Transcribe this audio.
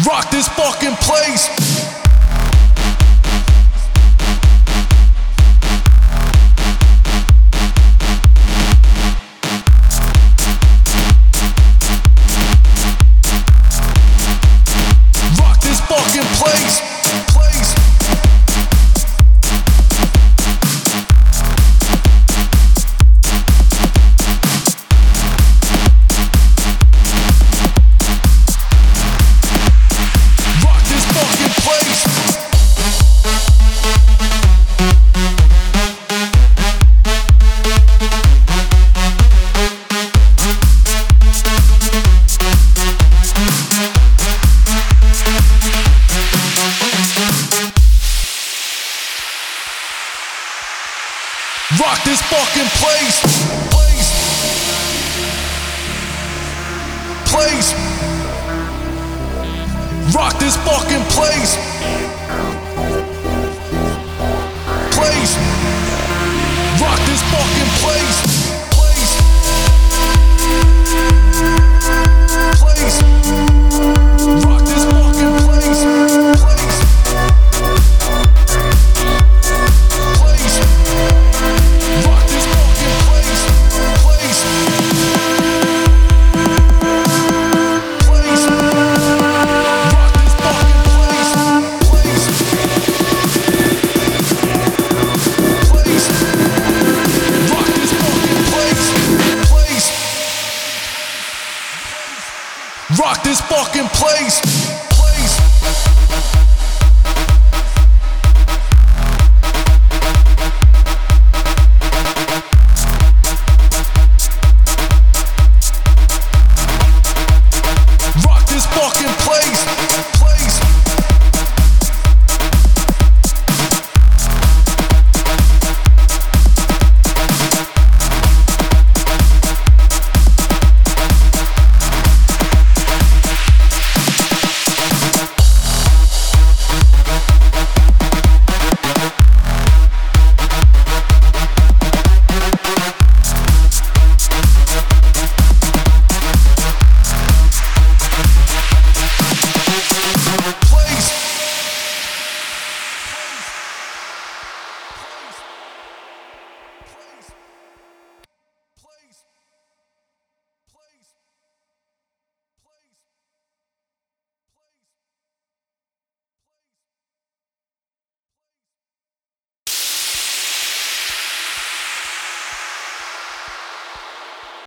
Rock this fucking place. this fucking place. Place. Place. Rock this fucking place. Place. Rock this fucking place.